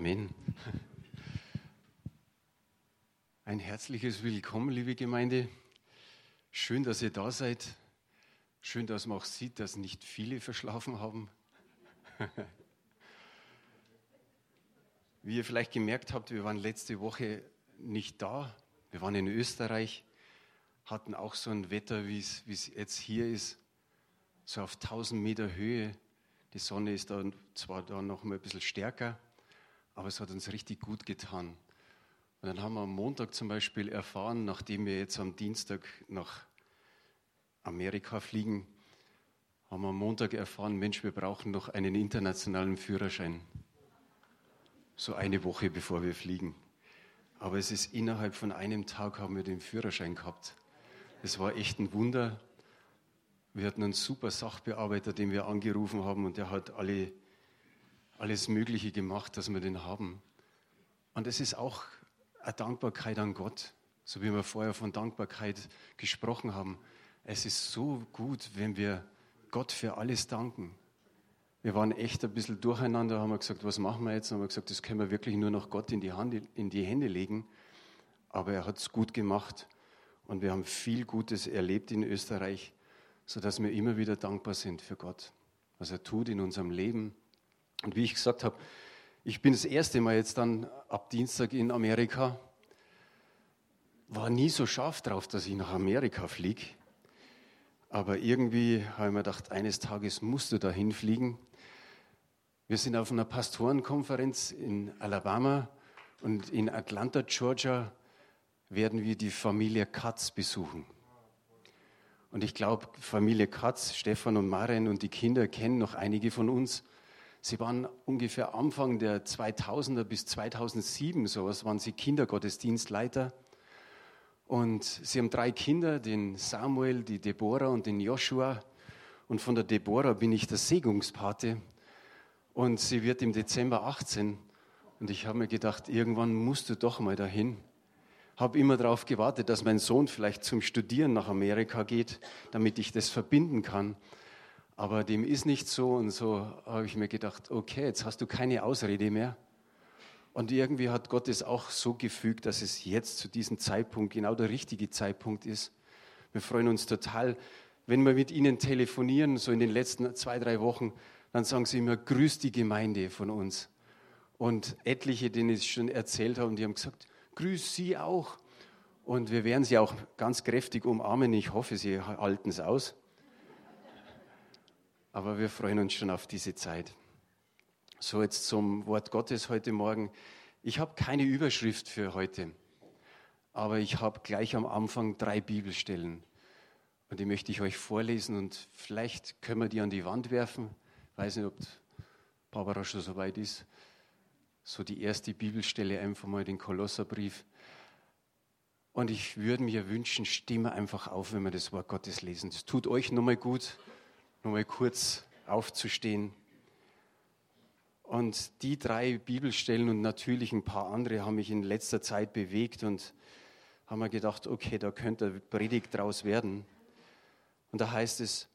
Amen. Ein herzliches Willkommen, liebe Gemeinde. Schön, dass ihr da seid. Schön, dass man auch sieht, dass nicht viele verschlafen haben. Wie ihr vielleicht gemerkt habt, wir waren letzte Woche nicht da. Wir waren in Österreich, hatten auch so ein Wetter, wie es jetzt hier ist, so auf 1000 Meter Höhe. Die Sonne ist da zwar da noch mal ein bisschen stärker, aber es hat uns richtig gut getan. Und dann haben wir am Montag zum Beispiel erfahren, nachdem wir jetzt am Dienstag nach Amerika fliegen, haben wir am Montag erfahren, Mensch, wir brauchen noch einen internationalen Führerschein. So eine Woche bevor wir fliegen. Aber es ist innerhalb von einem Tag haben wir den Führerschein gehabt. Es war echt ein Wunder. Wir hatten einen super Sachbearbeiter, den wir angerufen haben und der hat alle, alles Mögliche gemacht, dass wir den haben. Und es ist auch eine Dankbarkeit an Gott, so wie wir vorher von Dankbarkeit gesprochen haben. Es ist so gut, wenn wir Gott für alles danken. Wir waren echt ein bisschen durcheinander, haben wir gesagt, was machen wir jetzt? Und haben wir gesagt, das können wir wirklich nur noch Gott in die, Hand, in die Hände legen. Aber er hat es gut gemacht und wir haben viel Gutes erlebt in Österreich sodass wir immer wieder dankbar sind für Gott, was er tut in unserem Leben. Und wie ich gesagt habe, ich bin das erste Mal jetzt dann ab Dienstag in Amerika, war nie so scharf drauf, dass ich nach Amerika fliege. Aber irgendwie habe ich mir gedacht, eines Tages musst du da hinfliegen. Wir sind auf einer Pastorenkonferenz in Alabama und in Atlanta, Georgia, werden wir die Familie Katz besuchen. Und ich glaube, Familie Katz, Stefan und Maren und die Kinder kennen noch einige von uns. Sie waren ungefähr Anfang der 2000er bis 2007, sowas waren sie Kindergottesdienstleiter. Und sie haben drei Kinder, den Samuel, die Deborah und den Joshua. Und von der Deborah bin ich der Segungspate. Und sie wird im Dezember 18. Und ich habe mir gedacht, irgendwann musst du doch mal dahin habe immer darauf gewartet, dass mein Sohn vielleicht zum Studieren nach Amerika geht, damit ich das verbinden kann. Aber dem ist nicht so und so habe ich mir gedacht, okay, jetzt hast du keine Ausrede mehr. Und irgendwie hat Gott es auch so gefügt, dass es jetzt zu diesem Zeitpunkt genau der richtige Zeitpunkt ist. Wir freuen uns total, wenn wir mit Ihnen telefonieren, so in den letzten zwei, drei Wochen, dann sagen Sie immer, grüß die Gemeinde von uns. Und etliche, denen ich schon erzählt habe, die haben gesagt, grüß Sie auch. Und wir werden Sie auch ganz kräftig umarmen. Ich hoffe, Sie halten es aus. Aber wir freuen uns schon auf diese Zeit. So jetzt zum Wort Gottes heute Morgen. Ich habe keine Überschrift für heute, aber ich habe gleich am Anfang drei Bibelstellen. Und die möchte ich euch vorlesen und vielleicht können wir die an die Wand werfen. Ich weiß nicht, ob Barbara schon so weit ist so die erste Bibelstelle einfach mal den Kolosserbrief. Und ich würde mir wünschen, stimme einfach auf, wenn wir das Wort Gottes lesen. Das tut euch nochmal gut, nochmal kurz aufzustehen. Und die drei Bibelstellen und natürlich ein paar andere haben mich in letzter Zeit bewegt und haben mir gedacht, okay, da könnte Predigt draus werden. Und da heißt es,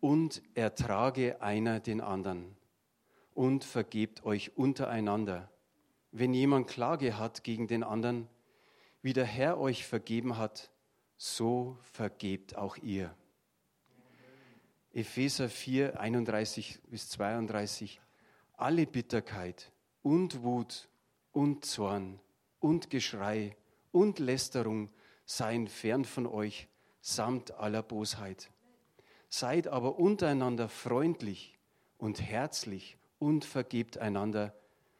und ertrage einer den anderen und vergebt euch untereinander. Wenn jemand Klage hat gegen den anderen, wie der Herr euch vergeben hat, so vergebt auch ihr. Epheser 4, 31 bis 32. Alle Bitterkeit und Wut und Zorn und Geschrei und Lästerung seien fern von euch, samt aller Bosheit. Seid aber untereinander freundlich und herzlich und vergebt einander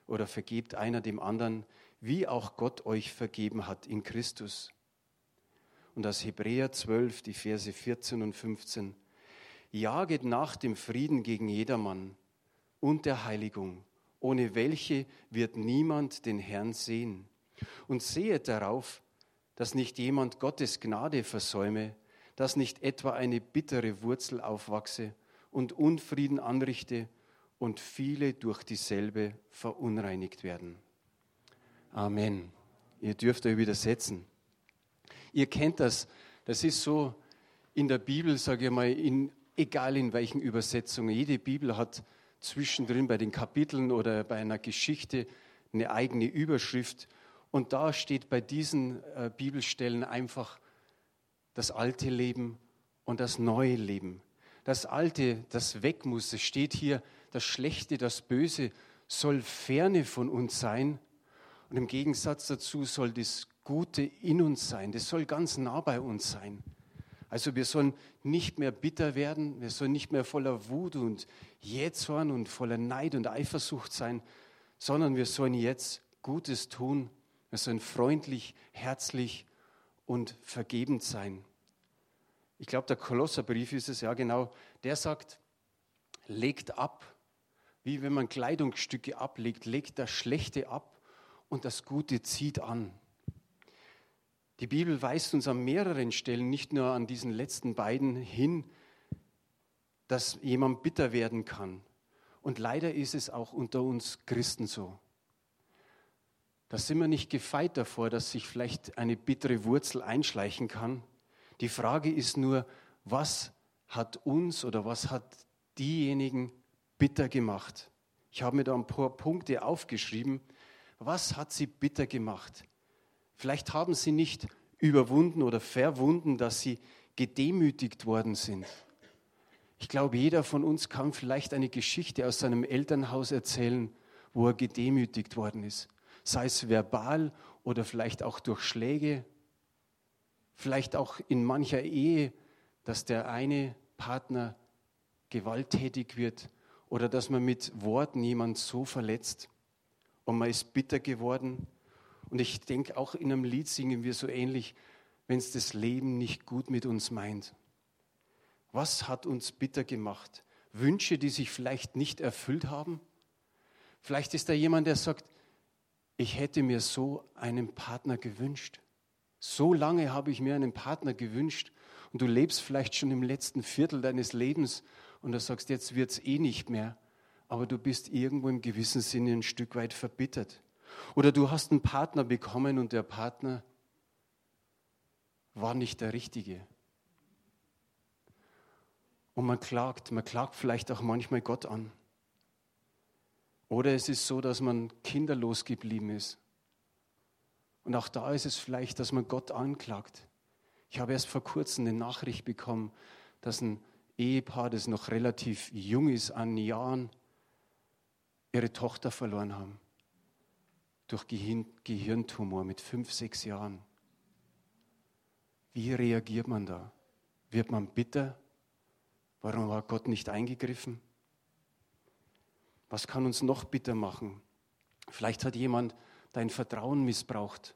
oder vergebt einer dem anderen, wie auch Gott euch vergeben hat in Christus. Und aus Hebräer 12, die Verse 14 und 15. Jaget nach dem Frieden gegen jedermann und der Heiligung, ohne welche wird niemand den Herrn sehen. Und sehet darauf, dass nicht jemand Gottes Gnade versäume, dass nicht etwa eine bittere Wurzel aufwachse und Unfrieden anrichte und viele durch dieselbe verunreinigt werden. Amen. Ihr dürft euch widersetzen. Ihr kennt das. Das ist so in der Bibel, sage ich mal, in, egal in welchen Übersetzungen. Jede Bibel hat zwischendrin bei den Kapiteln oder bei einer Geschichte eine eigene Überschrift. Und da steht bei diesen äh, Bibelstellen einfach das alte Leben und das neue Leben. Das alte, das weg muss, es steht hier, das Schlechte, das Böse soll ferne von uns sein. Und im Gegensatz dazu soll das Gute in uns sein. Das soll ganz nah bei uns sein. Also wir sollen nicht mehr bitter werden, wir sollen nicht mehr voller Wut und Jähzorn und voller Neid und Eifersucht sein, sondern wir sollen jetzt Gutes tun. Wir sollen freundlich, herzlich und vergebend sein. Ich glaube, der Kolosserbrief ist es ja genau, der sagt, legt ab, wie wenn man Kleidungsstücke ablegt, legt das Schlechte ab und das Gute zieht an. Die Bibel weist uns an mehreren Stellen, nicht nur an diesen letzten beiden, hin, dass jemand bitter werden kann. Und leider ist es auch unter uns Christen so. Da sind wir nicht gefeit davor, dass sich vielleicht eine bittere Wurzel einschleichen kann. Die Frage ist nur, was hat uns oder was hat diejenigen bitter gemacht? Ich habe mir da ein paar Punkte aufgeschrieben. Was hat sie bitter gemacht? Vielleicht haben sie nicht überwunden oder verwunden, dass sie gedemütigt worden sind. Ich glaube, jeder von uns kann vielleicht eine Geschichte aus seinem Elternhaus erzählen, wo er gedemütigt worden ist. Sei es verbal oder vielleicht auch durch Schläge, vielleicht auch in mancher Ehe, dass der eine Partner gewalttätig wird oder dass man mit Worten jemand so verletzt und man ist bitter geworden und ich denke, auch in einem Lied singen wir so ähnlich, wenn es das Leben nicht gut mit uns meint. Was hat uns bitter gemacht? Wünsche, die sich vielleicht nicht erfüllt haben? Vielleicht ist da jemand, der sagt, ich hätte mir so einen Partner gewünscht. So lange habe ich mir einen Partner gewünscht und du lebst vielleicht schon im letzten Viertel deines Lebens und du sagst, jetzt wird es eh nicht mehr, aber du bist irgendwo im gewissen Sinne ein Stück weit verbittert. Oder du hast einen Partner bekommen und der Partner war nicht der richtige. Und man klagt, man klagt vielleicht auch manchmal Gott an. Oder es ist so, dass man kinderlos geblieben ist. Und auch da ist es vielleicht, dass man Gott anklagt. Ich habe erst vor kurzem eine Nachricht bekommen, dass ein Ehepaar, das noch relativ jung ist an Jahren, ihre Tochter verloren haben durch Gehirntumor mit fünf, sechs Jahren. Wie reagiert man da? Wird man bitter? Warum war Gott nicht eingegriffen? Was kann uns noch bitter machen? Vielleicht hat jemand dein Vertrauen missbraucht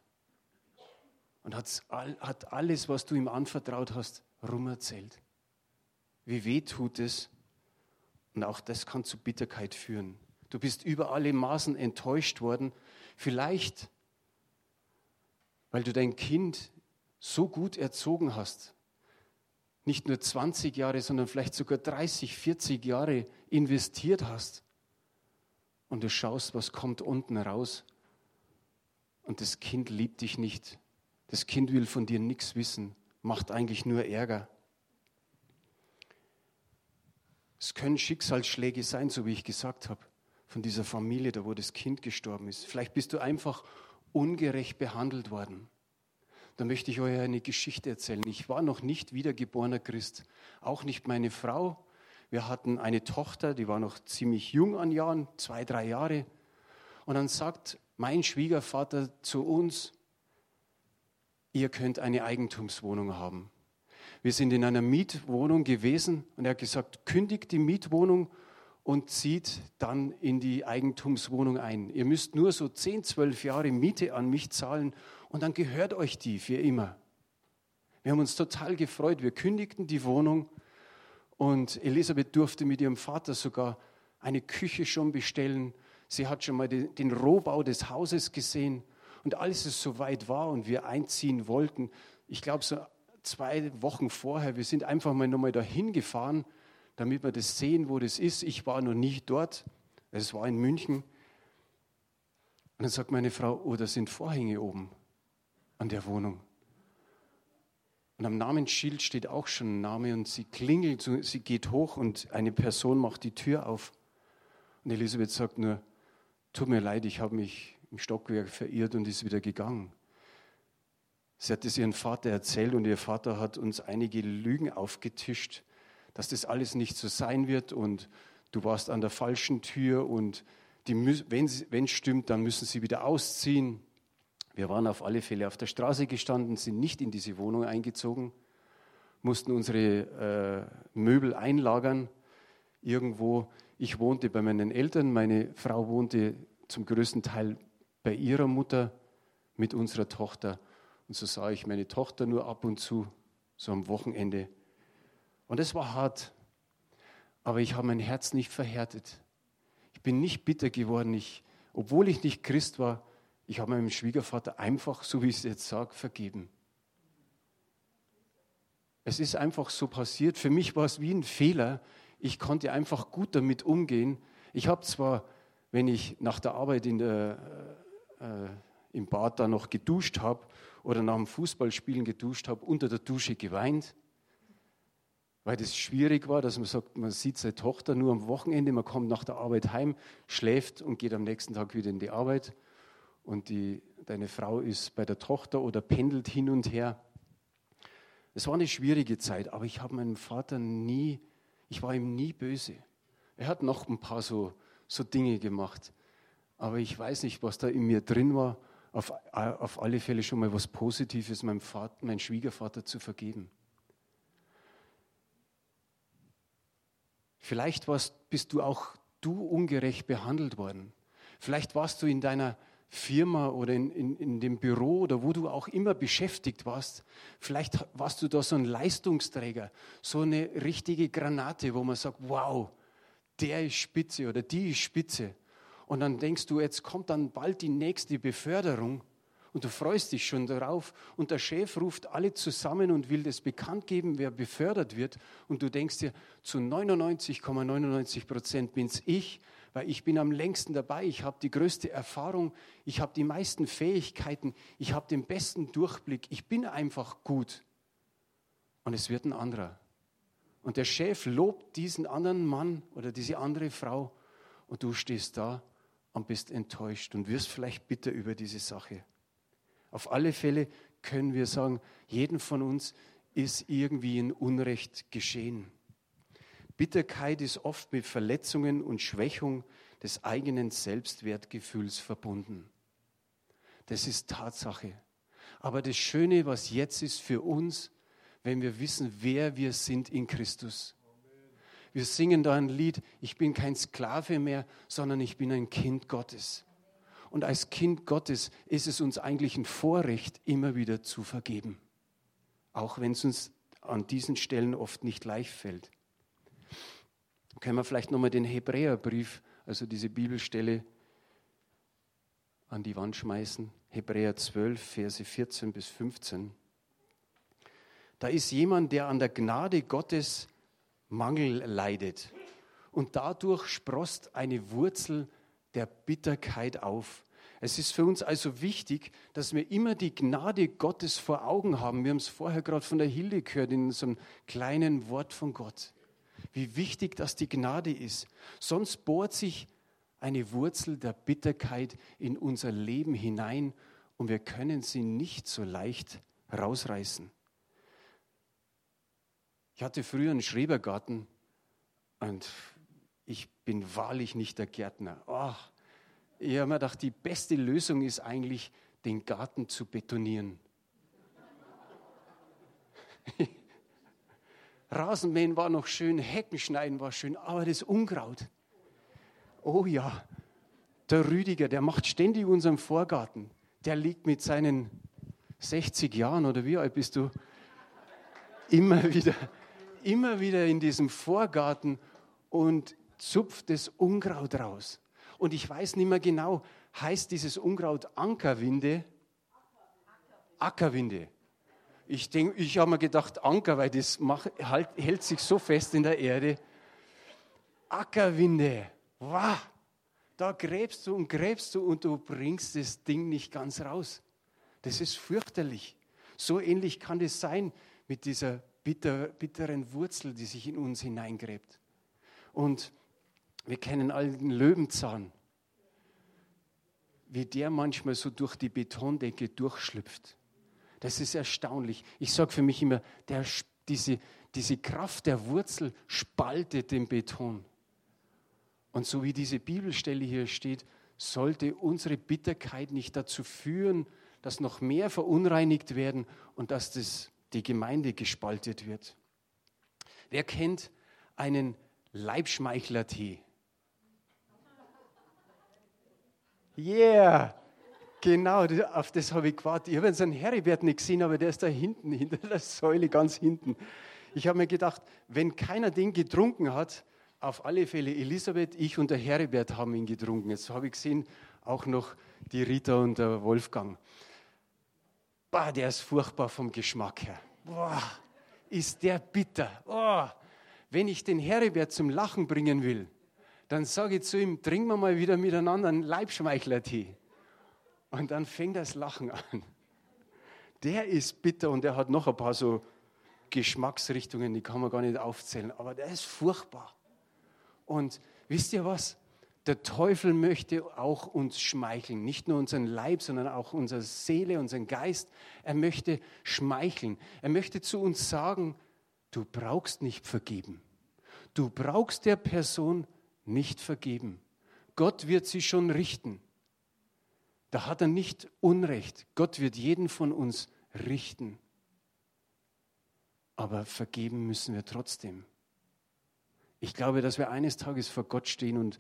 und hat alles, was du ihm anvertraut hast, rumerzählt. Wie weh tut es? Und auch das kann zu Bitterkeit führen. Du bist über alle Maßen enttäuscht worden Vielleicht, weil du dein Kind so gut erzogen hast, nicht nur 20 Jahre, sondern vielleicht sogar 30, 40 Jahre investiert hast. Und du schaust, was kommt unten raus. Und das Kind liebt dich nicht. Das Kind will von dir nichts wissen, macht eigentlich nur Ärger. Es können Schicksalsschläge sein, so wie ich gesagt habe von dieser Familie, da wo das Kind gestorben ist. Vielleicht bist du einfach ungerecht behandelt worden. Da möchte ich euch eine Geschichte erzählen. Ich war noch nicht wiedergeborener Christ, auch nicht meine Frau. Wir hatten eine Tochter, die war noch ziemlich jung an Jahren, zwei, drei Jahre. Und dann sagt mein Schwiegervater zu uns, ihr könnt eine Eigentumswohnung haben. Wir sind in einer Mietwohnung gewesen und er hat gesagt, kündigt die Mietwohnung und zieht dann in die Eigentumswohnung ein. Ihr müsst nur so 10, 12 Jahre Miete an mich zahlen und dann gehört euch die für immer. Wir haben uns total gefreut. Wir kündigten die Wohnung und Elisabeth durfte mit ihrem Vater sogar eine Küche schon bestellen. Sie hat schon mal den Rohbau des Hauses gesehen. Und als es soweit war und wir einziehen wollten, ich glaube so zwei Wochen vorher, wir sind einfach mal nochmal dahin gefahren damit wir das sehen, wo das ist. Ich war noch nie dort. Es war in München. Und dann sagt meine Frau, oh, da sind Vorhänge oben an der Wohnung. Und am Namensschild steht auch schon ein Name und sie klingelt, sie geht hoch und eine Person macht die Tür auf. Und Elisabeth sagt nur, tut mir leid, ich habe mich im Stockwerk verirrt und ist wieder gegangen. Sie hat es ihrem Vater erzählt und ihr Vater hat uns einige Lügen aufgetischt, dass das alles nicht so sein wird und du warst an der falschen Tür und die, wenn es stimmt, dann müssen sie wieder ausziehen. Wir waren auf alle Fälle auf der Straße gestanden, sind nicht in diese Wohnung eingezogen, mussten unsere äh, Möbel einlagern irgendwo. Ich wohnte bei meinen Eltern, meine Frau wohnte zum größten Teil bei ihrer Mutter mit unserer Tochter. Und so sah ich meine Tochter nur ab und zu, so am Wochenende. Und es war hart, aber ich habe mein Herz nicht verhärtet. Ich bin nicht bitter geworden. Ich, obwohl ich nicht Christ war, ich habe meinem Schwiegervater einfach, so wie ich es jetzt sage, vergeben. Es ist einfach so passiert. Für mich war es wie ein Fehler. Ich konnte einfach gut damit umgehen. Ich habe zwar, wenn ich nach der Arbeit der, äh, im Bad da noch geduscht habe oder nach dem Fußballspielen geduscht habe, unter der Dusche geweint, weil das schwierig war, dass man sagt, man sieht seine Tochter nur am Wochenende, man kommt nach der Arbeit heim, schläft und geht am nächsten Tag wieder in die Arbeit und die, deine Frau ist bei der Tochter oder pendelt hin und her. Es war eine schwierige Zeit, aber ich habe meinem Vater nie, ich war ihm nie böse. Er hat noch ein paar so, so Dinge gemacht, aber ich weiß nicht, was da in mir drin war. Auf, auf alle Fälle schon mal was Positives, meinem Vater, meinem Schwiegervater zu vergeben. Vielleicht warst, bist du auch du ungerecht behandelt worden. Vielleicht warst du in deiner Firma oder in, in, in dem Büro oder wo du auch immer beschäftigt warst, vielleicht warst du da so ein Leistungsträger, so eine richtige Granate, wo man sagt, wow, der ist spitze oder die ist spitze. Und dann denkst du, jetzt kommt dann bald die nächste Beförderung und du freust dich schon darauf. Und der Chef ruft alle zusammen und will das bekannt geben, wer befördert wird. Und du denkst dir, zu 99,99 Prozent bin's ich, weil ich bin am längsten dabei, ich habe die größte Erfahrung, ich habe die meisten Fähigkeiten, ich habe den besten Durchblick, ich bin einfach gut. Und es wird ein anderer. Und der Chef lobt diesen anderen Mann oder diese andere Frau. Und du stehst da und bist enttäuscht und wirst vielleicht bitter über diese Sache. Auf alle Fälle können wir sagen, jeden von uns ist irgendwie ein Unrecht geschehen. Bitterkeit ist oft mit Verletzungen und Schwächung des eigenen Selbstwertgefühls verbunden. Das ist Tatsache. Aber das Schöne, was jetzt ist für uns, wenn wir wissen, wer wir sind in Christus. Wir singen da ein Lied, ich bin kein Sklave mehr, sondern ich bin ein Kind Gottes. Und als Kind Gottes ist es uns eigentlich ein Vorrecht, immer wieder zu vergeben. Auch wenn es uns an diesen Stellen oft nicht leicht fällt können wir vielleicht nochmal den Hebräerbrief, also diese Bibelstelle, an die Wand schmeißen. Hebräer 12, Verse 14 bis 15. Da ist jemand, der an der Gnade Gottes Mangel leidet. Und dadurch sprost eine Wurzel der Bitterkeit auf. Es ist für uns also wichtig, dass wir immer die Gnade Gottes vor Augen haben. Wir haben es vorher gerade von der Hilde gehört in einem kleinen Wort von Gott wie wichtig das die Gnade ist. Sonst bohrt sich eine Wurzel der Bitterkeit in unser Leben hinein und wir können sie nicht so leicht rausreißen. Ich hatte früher einen Schrebergarten und ich bin wahrlich nicht der Gärtner. Oh, ich habe mir gedacht, die beste Lösung ist eigentlich, den Garten zu betonieren. Rasenmähen war noch schön, Heckenschneiden war schön, aber das Unkraut. Oh ja, der Rüdiger, der macht ständig unseren Vorgarten. Der liegt mit seinen 60 Jahren oder wie alt bist du? Immer wieder, immer wieder in diesem Vorgarten und zupft das Unkraut raus. Und ich weiß nicht mehr genau, heißt dieses Unkraut Ankerwinde? Ackerwinde. Ich, denk, ich habe mir gedacht, Anker, weil das macht, halt, hält sich so fest in der Erde. Ackerwinde, wow, da gräbst du und gräbst du und du bringst das Ding nicht ganz raus. Das ist fürchterlich. So ähnlich kann es sein mit dieser bitter, bitteren Wurzel, die sich in uns hineingräbt. Und wir kennen all den Löwenzahn. wie der manchmal so durch die Betondecke durchschlüpft. Das ist erstaunlich. Ich sage für mich immer, der, diese, diese Kraft der Wurzel spaltet den Beton. Und so wie diese Bibelstelle hier steht, sollte unsere Bitterkeit nicht dazu führen, dass noch mehr verunreinigt werden und dass das, die Gemeinde gespaltet wird. Wer kennt einen Leibschmeichler-Tee? Yeah! Genau, auf das habe ich gewartet. Ich habe jetzt einen Heribert nicht gesehen, aber der ist da hinten, hinter der Säule, ganz hinten. Ich habe mir gedacht, wenn keiner den getrunken hat, auf alle Fälle Elisabeth, ich und der Heribert haben ihn getrunken. Jetzt habe ich gesehen, auch noch die Rita und der Wolfgang. Bah, der ist furchtbar vom Geschmack her. Boah, ist der bitter. Boah. Wenn ich den Heribert zum Lachen bringen will, dann sage ich zu ihm, trinken wir mal wieder miteinander einen Leibschmeichler-Tee. Und dann fängt das Lachen an. Der ist bitter und der hat noch ein paar so Geschmacksrichtungen, die kann man gar nicht aufzählen, aber der ist furchtbar. Und wisst ihr was? Der Teufel möchte auch uns schmeicheln, nicht nur unseren Leib, sondern auch unsere Seele, unseren Geist. Er möchte schmeicheln. Er möchte zu uns sagen, du brauchst nicht vergeben. Du brauchst der Person nicht vergeben. Gott wird sie schon richten. Da hat er nicht Unrecht. Gott wird jeden von uns richten. Aber vergeben müssen wir trotzdem. Ich glaube, dass wir eines Tages vor Gott stehen und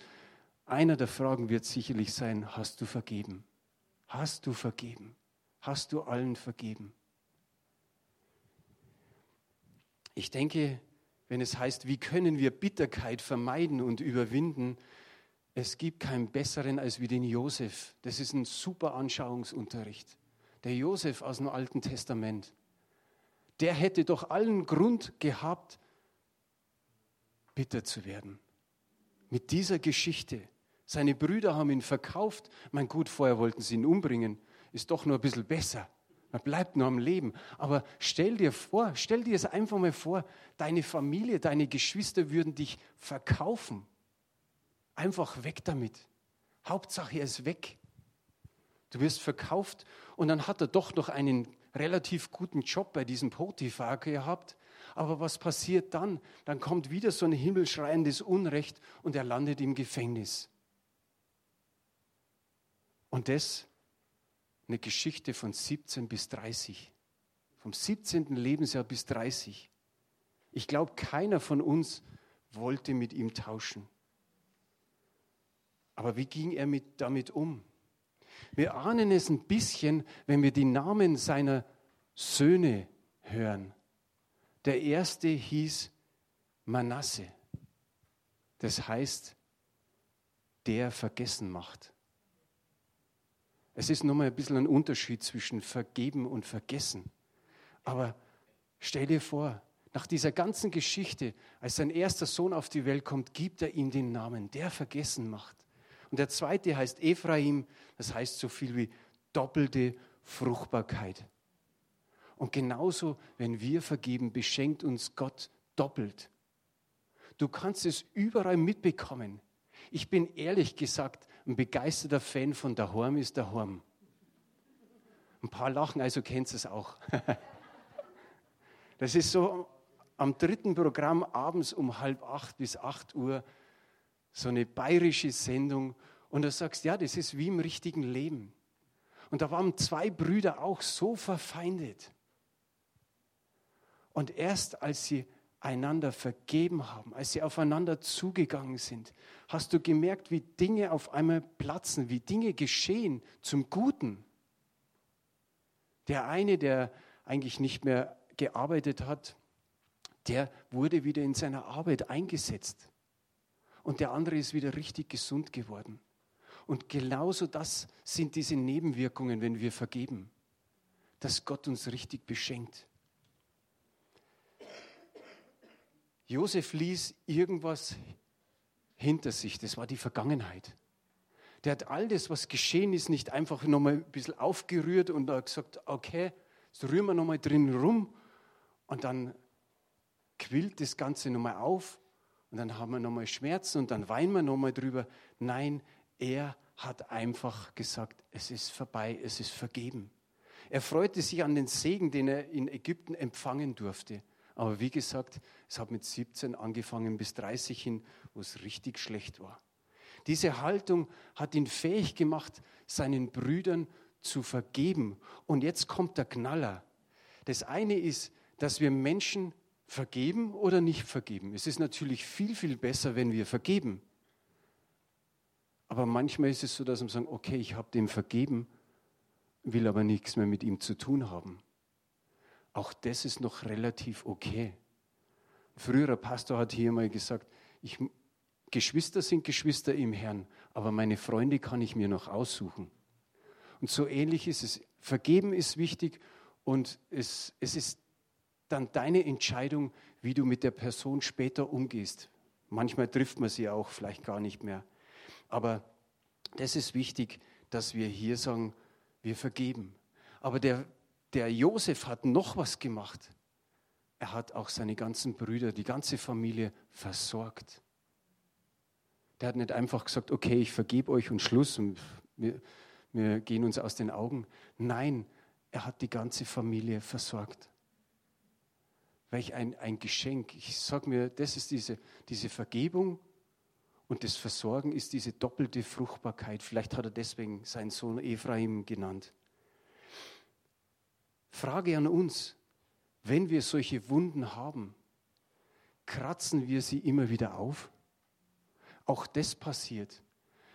einer der Fragen wird sicherlich sein, hast du vergeben? Hast du vergeben? Hast du allen vergeben? Ich denke, wenn es heißt, wie können wir Bitterkeit vermeiden und überwinden, es gibt keinen besseren als wie den Josef. Das ist ein super Anschauungsunterricht. Der Josef aus dem Alten Testament. Der hätte doch allen Grund gehabt, bitter zu werden. Mit dieser Geschichte. Seine Brüder haben ihn verkauft. Mein gut, vorher wollten sie ihn umbringen. Ist doch nur ein bisschen besser. Man bleibt nur am Leben. Aber stell dir vor, stell dir es einfach mal vor, deine Familie, deine Geschwister würden dich verkaufen. Einfach weg damit. Hauptsache, er ist weg. Du wirst verkauft und dann hat er doch noch einen relativ guten Job bei diesem Potiphar gehabt. Aber was passiert dann? Dann kommt wieder so ein himmelschreiendes Unrecht und er landet im Gefängnis. Und das eine Geschichte von 17 bis 30. Vom 17. Lebensjahr bis 30. Ich glaube, keiner von uns wollte mit ihm tauschen. Aber wie ging er mit, damit um? Wir ahnen es ein bisschen, wenn wir die Namen seiner Söhne hören. Der erste hieß Manasse. Das heißt, der vergessen macht. Es ist nochmal ein bisschen ein Unterschied zwischen vergeben und vergessen. Aber stell dir vor, nach dieser ganzen Geschichte, als sein erster Sohn auf die Welt kommt, gibt er ihm den Namen, der vergessen macht. Und der zweite heißt Ephraim, das heißt so viel wie doppelte Fruchtbarkeit. Und genauso, wenn wir vergeben, beschenkt uns Gott doppelt. Du kannst es überall mitbekommen. Ich bin ehrlich gesagt ein begeisterter Fan von der Horm ist der Horm. Ein paar lachen, also kennt es auch. Das ist so am dritten Programm abends um halb acht bis acht Uhr so eine bayerische Sendung und du sagst, ja, das ist wie im richtigen Leben. Und da waren zwei Brüder auch so verfeindet. Und erst als sie einander vergeben haben, als sie aufeinander zugegangen sind, hast du gemerkt, wie Dinge auf einmal platzen, wie Dinge geschehen zum Guten. Der eine, der eigentlich nicht mehr gearbeitet hat, der wurde wieder in seiner Arbeit eingesetzt und der andere ist wieder richtig gesund geworden. Und genauso das sind diese Nebenwirkungen, wenn wir vergeben, dass Gott uns richtig beschenkt. Josef ließ irgendwas hinter sich, das war die Vergangenheit. Der hat all das, was geschehen ist, nicht einfach nochmal ein bisschen aufgerührt und gesagt, okay, jetzt rühren wir nochmal drin rum und dann quillt das Ganze nochmal auf und dann haben wir nochmal Schmerzen und dann weinen wir nochmal drüber. Nein, Er hat einfach gesagt, es ist vorbei, es ist vergeben. Er freute sich an den Segen, den er in Ägypten empfangen durfte. Aber wie gesagt, es hat mit 17 angefangen bis 30 hin, wo es richtig schlecht war. Diese Haltung hat ihn fähig gemacht, seinen Brüdern zu vergeben. Und jetzt kommt der Knaller. Das eine ist, dass wir Menschen vergeben oder nicht vergeben. Es ist natürlich viel, viel besser, wenn wir vergeben. Aber manchmal ist es so, dass wir sagen, okay, ich habe dem vergeben, will aber nichts mehr mit ihm zu tun haben. Auch das ist noch relativ okay. Ein früherer Pastor hat hier mal gesagt, ich, Geschwister sind Geschwister im Herrn, aber meine Freunde kann ich mir noch aussuchen. Und so ähnlich ist es. Vergeben ist wichtig und es, es ist dann deine Entscheidung, wie du mit der Person später umgehst. Manchmal trifft man sie auch vielleicht gar nicht mehr. Aber das ist wichtig, dass wir hier sagen, wir vergeben. Aber der, der Josef hat noch was gemacht. Er hat auch seine ganzen Brüder, die ganze Familie versorgt. Der hat nicht einfach gesagt, okay, ich vergebe euch und Schluss und wir, wir gehen uns aus den Augen. Nein, er hat die ganze Familie versorgt. Welch ein, ein Geschenk. Ich sage mir, das ist diese, diese Vergebung und das Versorgen ist diese doppelte Fruchtbarkeit. Vielleicht hat er deswegen seinen Sohn Ephraim genannt. Frage an uns, wenn wir solche Wunden haben, kratzen wir sie immer wieder auf? Auch das passiert.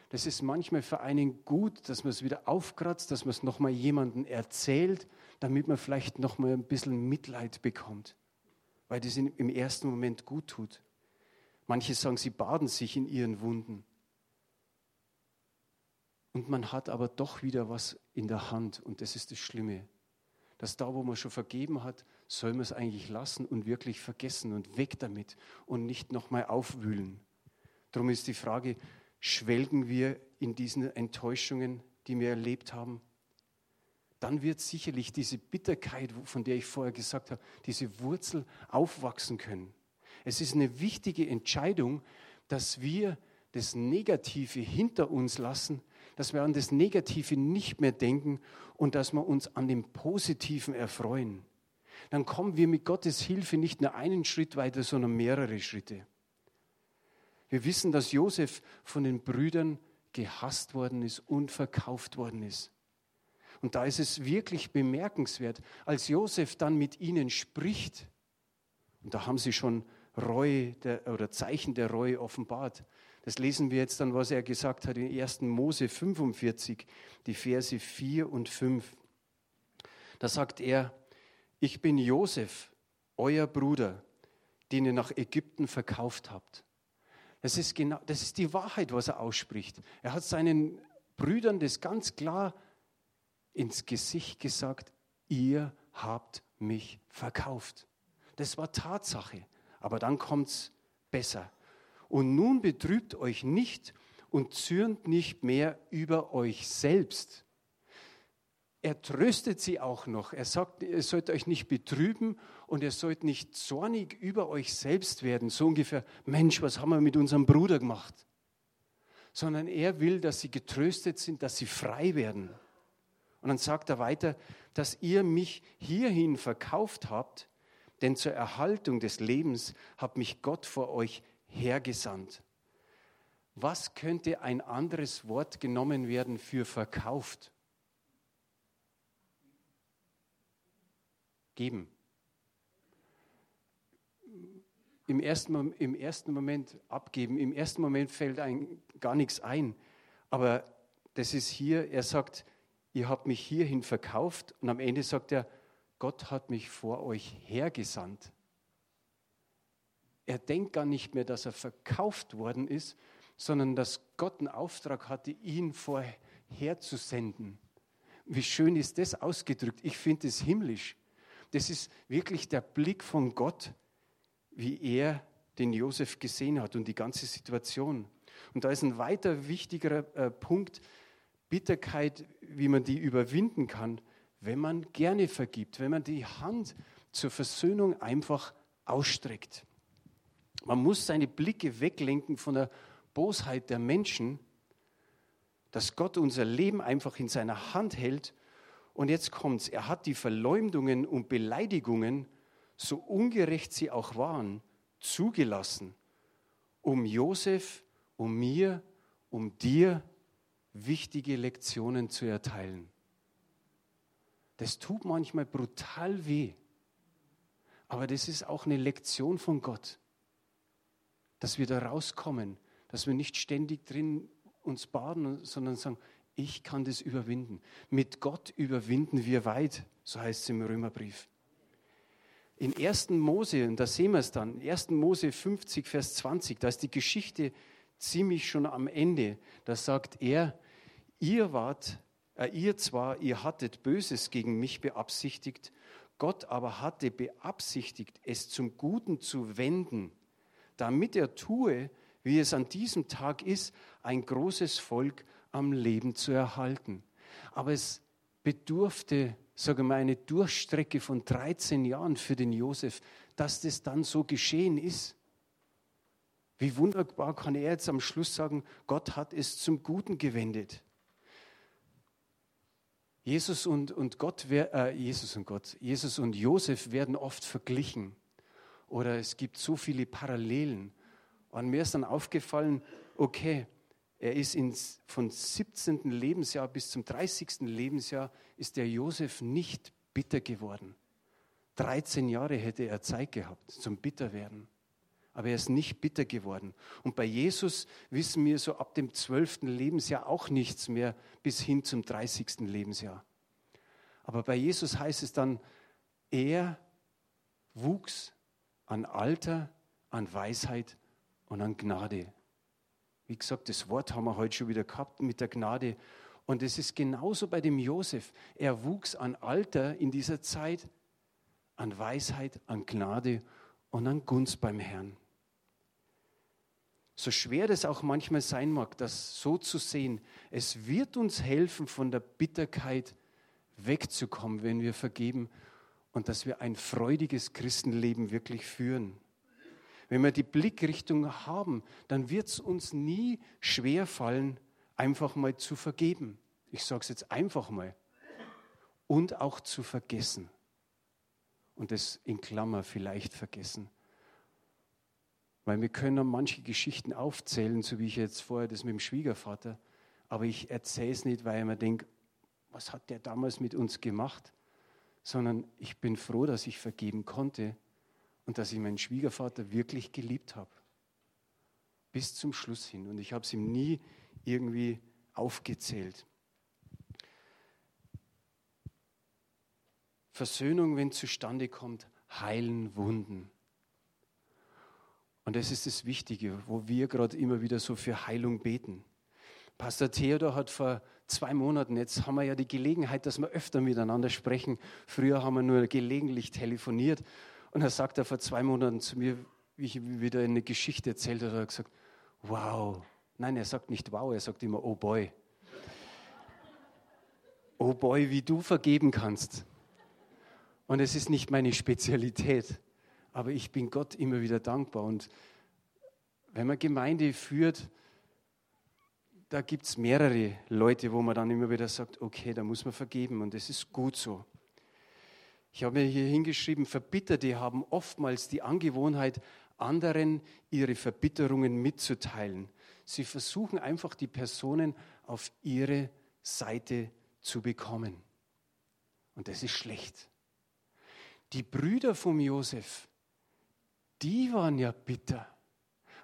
Das ist manchmal für einen gut, dass man es wieder aufkratzt, dass man es nochmal jemandem erzählt, damit man vielleicht nochmal ein bisschen Mitleid bekommt, weil das im ersten Moment gut tut. Manche sagen, sie baden sich in ihren Wunden. Und man hat aber doch wieder was in der Hand und das ist das Schlimme. Dass da, wo man schon vergeben hat, soll man es eigentlich lassen und wirklich vergessen und weg damit und nicht nochmal aufwühlen. Darum ist die Frage, schwelgen wir in diesen Enttäuschungen, die wir erlebt haben, dann wird sicherlich diese Bitterkeit, von der ich vorher gesagt habe, diese Wurzel aufwachsen können. Es ist eine wichtige Entscheidung, dass wir das Negative hinter uns lassen, dass wir an das Negative nicht mehr denken und dass wir uns an dem Positiven erfreuen. Dann kommen wir mit Gottes Hilfe nicht nur einen Schritt weiter, sondern mehrere Schritte. Wir wissen, dass Josef von den Brüdern gehasst worden ist und verkauft worden ist. Und da ist es wirklich bemerkenswert, als Josef dann mit ihnen spricht, und da haben sie schon Reue der, oder Zeichen der Reue offenbart. Das lesen wir jetzt dann, was er gesagt hat in 1. Mose 45, die Verse 4 und 5. Da sagt er, ich bin Josef, euer Bruder, den ihr nach Ägypten verkauft habt. Das ist, genau, das ist die Wahrheit, was er ausspricht. Er hat seinen Brüdern das ganz klar ins Gesicht gesagt, ihr habt mich verkauft. Das war Tatsache. Aber dann kommt es besser. Und nun betrübt euch nicht und zürnt nicht mehr über euch selbst, er tröstet sie auch noch. Er sagt, ihr sollt euch nicht betrüben und ihr sollt nicht zornig über euch selbst werden. So ungefähr, Mensch, was haben wir mit unserem Bruder gemacht? Sondern er will, dass sie getröstet sind, dass sie frei werden. Und dann sagt er weiter, dass ihr mich hierhin verkauft habt, denn zur Erhaltung des Lebens hat mich Gott vor euch hergesandt. Was könnte ein anderes Wort genommen werden für verkauft? geben. Im ersten, Im ersten Moment abgeben, im ersten Moment fällt ein, gar nichts ein. Aber das ist hier, er sagt, ihr habt mich hierhin verkauft und am Ende sagt er, Gott hat mich vor euch hergesandt. Er denkt gar nicht mehr, dass er verkauft worden ist, sondern dass Gott einen Auftrag hatte, ihn vorher zu senden. Wie schön ist das ausgedrückt? Ich finde es himmlisch. Das ist wirklich der Blick von Gott, wie er den Josef gesehen hat und die ganze Situation. Und da ist ein weiter wichtiger äh, Punkt, Bitterkeit, wie man die überwinden kann, wenn man gerne vergibt, wenn man die Hand zur Versöhnung einfach ausstreckt. Man muss seine Blicke weglenken von der Bosheit der Menschen dass Gott unser Leben einfach in seiner Hand hält. Und jetzt kommt's, er hat die Verleumdungen und Beleidigungen, so ungerecht sie auch waren, zugelassen, um Josef, um mir, um dir wichtige Lektionen zu erteilen. Das tut manchmal brutal weh, aber das ist auch eine Lektion von Gott, dass wir da rauskommen, dass wir nicht ständig drin uns baden, sondern sagen, ich kann das überwinden. Mit Gott überwinden wir weit, so heißt es im Römerbrief. In 1. Mose, und da sehen wir es dann, 1. Mose 50, Vers 20, da ist die Geschichte ziemlich schon am Ende. Da sagt er, ihr wart, äh, ihr zwar, ihr hattet Böses gegen mich beabsichtigt, Gott aber hatte beabsichtigt, es zum Guten zu wenden, damit er tue, wie es an diesem Tag ist, ein großes Volk am Leben zu erhalten. Aber es bedurfte, sage mal, eine Durchstrecke von 13 Jahren für den Josef, dass das dann so geschehen ist. Wie wunderbar kann er jetzt am Schluss sagen, Gott hat es zum Guten gewendet. Jesus und, und Gott, äh, Jesus und Gott, Jesus und Josef werden oft verglichen. Oder es gibt so viele Parallelen. Und mir ist dann aufgefallen, okay, er ist ins, von 17. Lebensjahr bis zum 30. Lebensjahr ist der Josef nicht bitter geworden. 13 Jahre hätte er Zeit gehabt zum Bitterwerden. Aber er ist nicht bitter geworden. Und bei Jesus wissen wir so ab dem 12. Lebensjahr auch nichts mehr bis hin zum 30. Lebensjahr. Aber bei Jesus heißt es dann, er wuchs an Alter, an Weisheit und an Gnade. Wie gesagt, das Wort haben wir heute schon wieder gehabt mit der Gnade. Und es ist genauso bei dem Josef. Er wuchs an Alter in dieser Zeit, an Weisheit, an Gnade und an Gunst beim Herrn. So schwer das auch manchmal sein mag, das so zu sehen, es wird uns helfen, von der Bitterkeit wegzukommen, wenn wir vergeben und dass wir ein freudiges Christenleben wirklich führen. Wenn wir die Blickrichtung haben, dann wird es uns nie schwer fallen, einfach mal zu vergeben. Ich sage es jetzt einfach mal. Und auch zu vergessen. Und das in Klammer vielleicht vergessen. Weil wir können manche Geschichten aufzählen, so wie ich jetzt vorher das mit dem Schwiegervater, aber ich erzähle es nicht, weil ich mir denke, was hat der damals mit uns gemacht? Sondern ich bin froh, dass ich vergeben konnte, und dass ich meinen Schwiegervater wirklich geliebt habe. Bis zum Schluss hin. Und ich habe es ihm nie irgendwie aufgezählt. Versöhnung, wenn zustande kommt, heilen Wunden. Und das ist das Wichtige, wo wir gerade immer wieder so für Heilung beten. Pastor Theodor hat vor zwei Monaten, jetzt haben wir ja die Gelegenheit, dass wir öfter miteinander sprechen. Früher haben wir nur gelegentlich telefoniert. Und er sagt er vor zwei Monaten zu mir, wie ich wieder eine Geschichte erzählt habe, hat er gesagt, wow. Nein, er sagt nicht wow, er sagt immer, oh boy. Oh boy, wie du vergeben kannst. Und es ist nicht meine Spezialität, aber ich bin Gott immer wieder dankbar. Und wenn man Gemeinde führt, da gibt es mehrere Leute, wo man dann immer wieder sagt, okay, da muss man vergeben und das ist gut so. Ich habe mir hier hingeschrieben, Verbitterte haben oftmals die Angewohnheit, anderen ihre Verbitterungen mitzuteilen. Sie versuchen einfach die Personen auf ihre Seite zu bekommen. Und das ist schlecht. Die Brüder vom Josef, die waren ja bitter.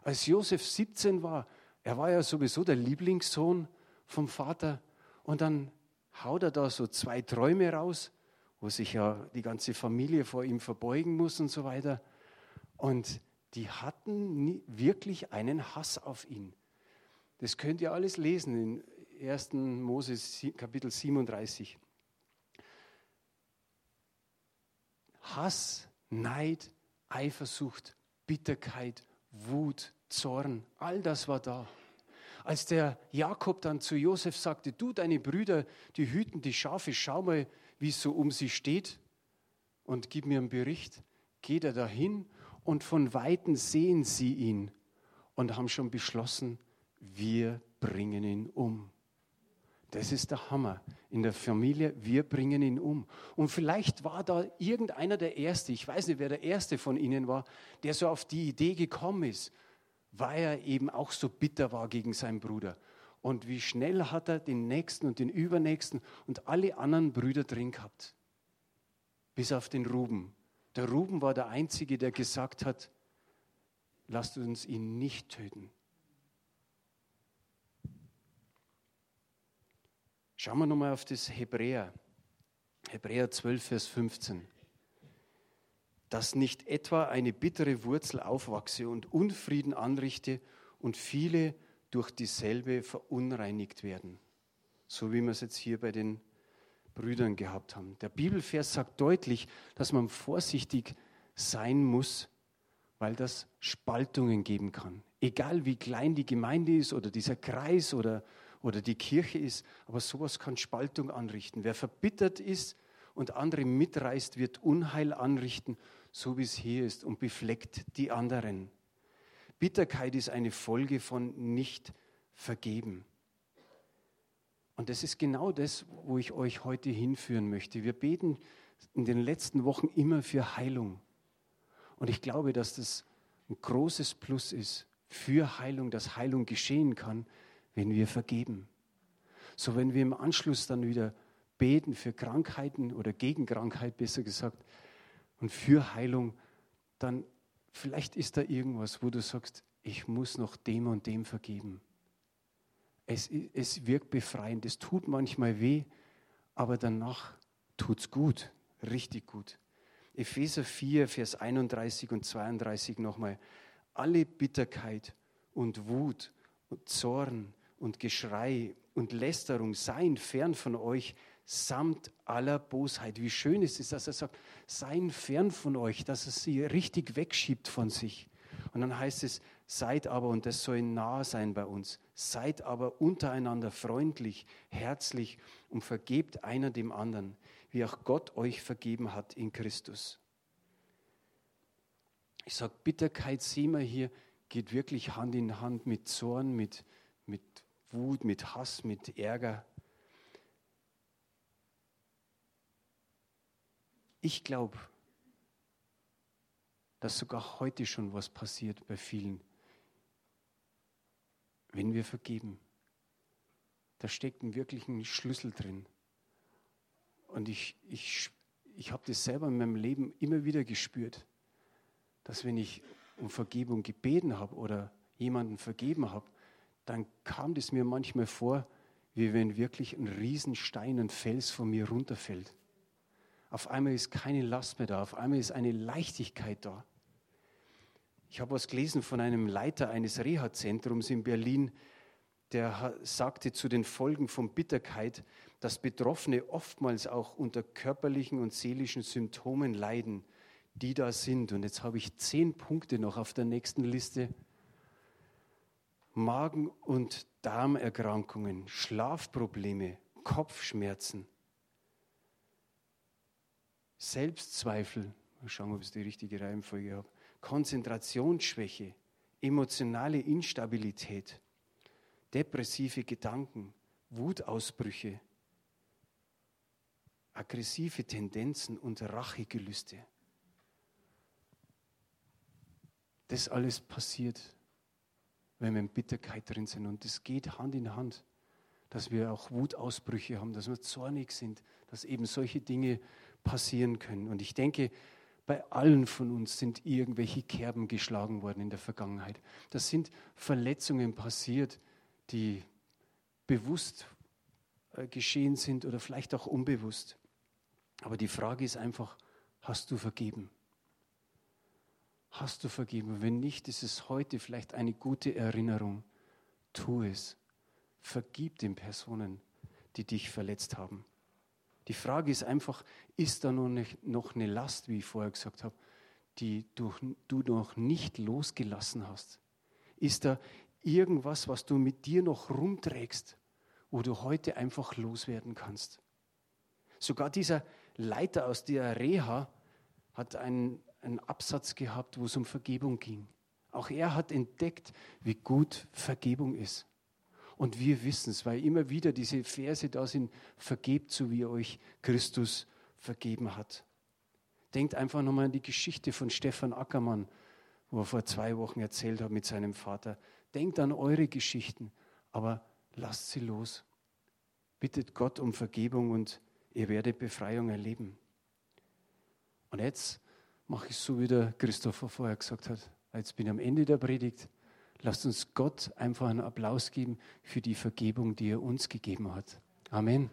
Als Josef 17 war, er war ja sowieso der Lieblingssohn vom Vater, und dann haut er da so zwei Träume raus wo sich ja die ganze Familie vor ihm verbeugen muss und so weiter. Und die hatten wirklich einen Hass auf ihn. Das könnt ihr alles lesen in 1. Mose Kapitel 37. Hass, Neid, Eifersucht, Bitterkeit, Wut, Zorn, all das war da. Als der Jakob dann zu Josef sagte, du, deine Brüder, die hüten die Schafe, schau mal, wie es so um sie steht und gib mir einen Bericht. Geht er dahin und von Weitem sehen sie ihn und haben schon beschlossen, wir bringen ihn um. Das ist der Hammer. In der Familie, wir bringen ihn um. Und vielleicht war da irgendeiner der Erste, ich weiß nicht, wer der Erste von ihnen war, der so auf die Idee gekommen ist, weil er eben auch so bitter war gegen seinen Bruder. Und wie schnell hat er den nächsten und den übernächsten und alle anderen Brüder drin gehabt. Bis auf den Ruben. Der Ruben war der Einzige, der gesagt hat, lasst uns ihn nicht töten. Schauen wir nochmal auf das Hebräer. Hebräer 12, Vers 15. Dass nicht etwa eine bittere Wurzel aufwachse und Unfrieden anrichte und viele durch dieselbe verunreinigt werden. So wie wir es jetzt hier bei den Brüdern gehabt haben. Der Bibelvers sagt deutlich, dass man vorsichtig sein muss, weil das Spaltungen geben kann. Egal wie klein die Gemeinde ist oder dieser Kreis oder oder die Kirche ist, aber sowas kann Spaltung anrichten. Wer verbittert ist und andere mitreißt, wird Unheil anrichten, so wie es hier ist, und befleckt die anderen. Bitterkeit ist eine Folge von nicht vergeben. Und das ist genau das, wo ich euch heute hinführen möchte. Wir beten in den letzten Wochen immer für Heilung. Und ich glaube, dass das ein großes Plus ist für Heilung, dass Heilung geschehen kann, wenn wir vergeben. So wenn wir im Anschluss dann wieder beten für Krankheiten oder gegen Krankheit besser gesagt und für Heilung, dann vielleicht ist da irgendwas, wo du sagst, ich muss noch dem und dem vergeben. Es, es wirkt befreiend, es tut manchmal weh, aber danach tut es gut, richtig gut. Epheser 4, Vers 31 und 32 nochmal. Alle Bitterkeit und Wut und Zorn und Geschrei und Lästerung seien fern von euch, samt aller Bosheit. Wie schön ist es, dass er sagt, seien fern von euch, dass er sie richtig wegschiebt von sich. Und dann heißt es, seid aber, und das soll nah sein bei uns, seid aber untereinander freundlich, herzlich und vergebt einer dem anderen, wie auch Gott euch vergeben hat in Christus. Ich sage, Bitterkeit sehen wir hier, geht wirklich Hand in Hand mit Zorn, mit, mit Wut, mit Hass, mit Ärger. Ich glaube, dass sogar heute schon was passiert bei vielen, wenn wir vergeben. Da steckt ein wirklichen Schlüssel drin. Und ich, ich, ich habe das selber in meinem Leben immer wieder gespürt, dass wenn ich um Vergebung gebeten habe oder jemanden vergeben habe, dann kam das mir manchmal vor, wie wenn wirklich ein Riesenstein, ein Fels von mir runterfällt. Auf einmal ist keine Last mehr da, auf einmal ist eine Leichtigkeit da. Ich habe was gelesen von einem Leiter eines Reha-Zentrums in Berlin, der sagte zu den Folgen von Bitterkeit, dass Betroffene oftmals auch unter körperlichen und seelischen Symptomen leiden, die da sind. Und jetzt habe ich zehn Punkte noch auf der nächsten Liste. Magen- und Darmerkrankungen, Schlafprobleme, Kopfschmerzen, Selbstzweifel, mal schauen, ob ich die richtige Reihenfolge habe, Konzentrationsschwäche, emotionale Instabilität, depressive Gedanken, Wutausbrüche, aggressive Tendenzen und Rachegelüste. Das alles passiert wenn wir in Bitterkeit drin sind. Und es geht Hand in Hand, dass wir auch Wutausbrüche haben, dass wir zornig sind, dass eben solche Dinge passieren können. Und ich denke, bei allen von uns sind irgendwelche Kerben geschlagen worden in der Vergangenheit. Das sind Verletzungen passiert, die bewusst äh, geschehen sind oder vielleicht auch unbewusst. Aber die Frage ist einfach, hast du vergeben? Hast du vergeben? Wenn nicht, ist es heute vielleicht eine gute Erinnerung. Tu es. Vergib den Personen, die dich verletzt haben. Die Frage ist einfach, ist da noch eine Last, wie ich vorher gesagt habe, die du, du noch nicht losgelassen hast? Ist da irgendwas, was du mit dir noch rumträgst, wo du heute einfach loswerden kannst? Sogar dieser Leiter aus der Reha hat einen, einen Absatz gehabt, wo es um Vergebung ging. Auch er hat entdeckt, wie gut Vergebung ist. Und wir wissen es, weil immer wieder diese Verse da sind, vergebt, so wie euch Christus vergeben hat. Denkt einfach nochmal an die Geschichte von Stefan Ackermann, wo er vor zwei Wochen erzählt hat mit seinem Vater. Denkt an eure Geschichten, aber lasst sie los. Bittet Gott um Vergebung und ihr werdet Befreiung erleben. Und jetzt mache ich so, wie der Christopher vorher gesagt hat. Jetzt bin ich am Ende der Predigt. Lasst uns Gott einfach einen Applaus geben für die Vergebung, die er uns gegeben hat. Amen.